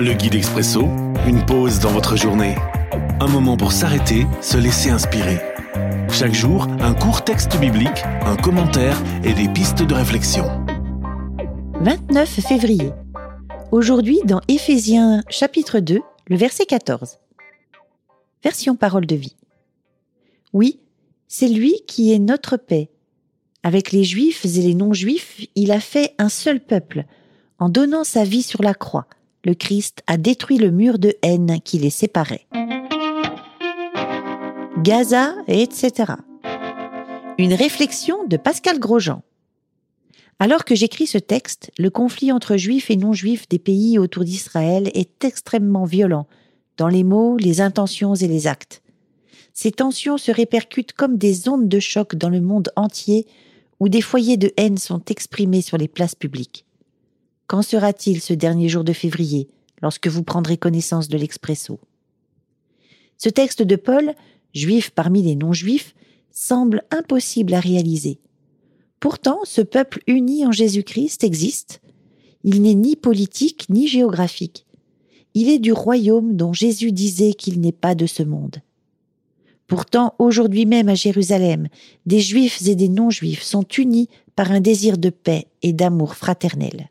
Le guide expresso, une pause dans votre journée. Un moment pour s'arrêter, se laisser inspirer. Chaque jour, un court texte biblique, un commentaire et des pistes de réflexion. 29 février. Aujourd'hui dans Éphésiens chapitre 2, le verset 14. Version parole de vie. Oui, c'est lui qui est notre paix. Avec les juifs et les non-juifs, il a fait un seul peuple. En donnant sa vie sur la croix, le Christ a détruit le mur de haine qui les séparait. Gaza, etc. Une réflexion de Pascal Grosjean. Alors que j'écris ce texte, le conflit entre juifs et non-juifs des pays autour d'Israël est extrêmement violent, dans les mots, les intentions et les actes. Ces tensions se répercutent comme des ondes de choc dans le monde entier où des foyers de haine sont exprimés sur les places publiques. Qu'en sera-t-il ce dernier jour de février, lorsque vous prendrez connaissance de l'Expresso? Ce texte de Paul, juif parmi les non-juifs, semble impossible à réaliser. Pourtant, ce peuple uni en Jésus-Christ existe. Il n'est ni politique ni géographique. Il est du royaume dont Jésus disait qu'il n'est pas de ce monde. Pourtant, aujourd'hui même à Jérusalem, des juifs et des non-juifs sont unis par un désir de paix et d'amour fraternel.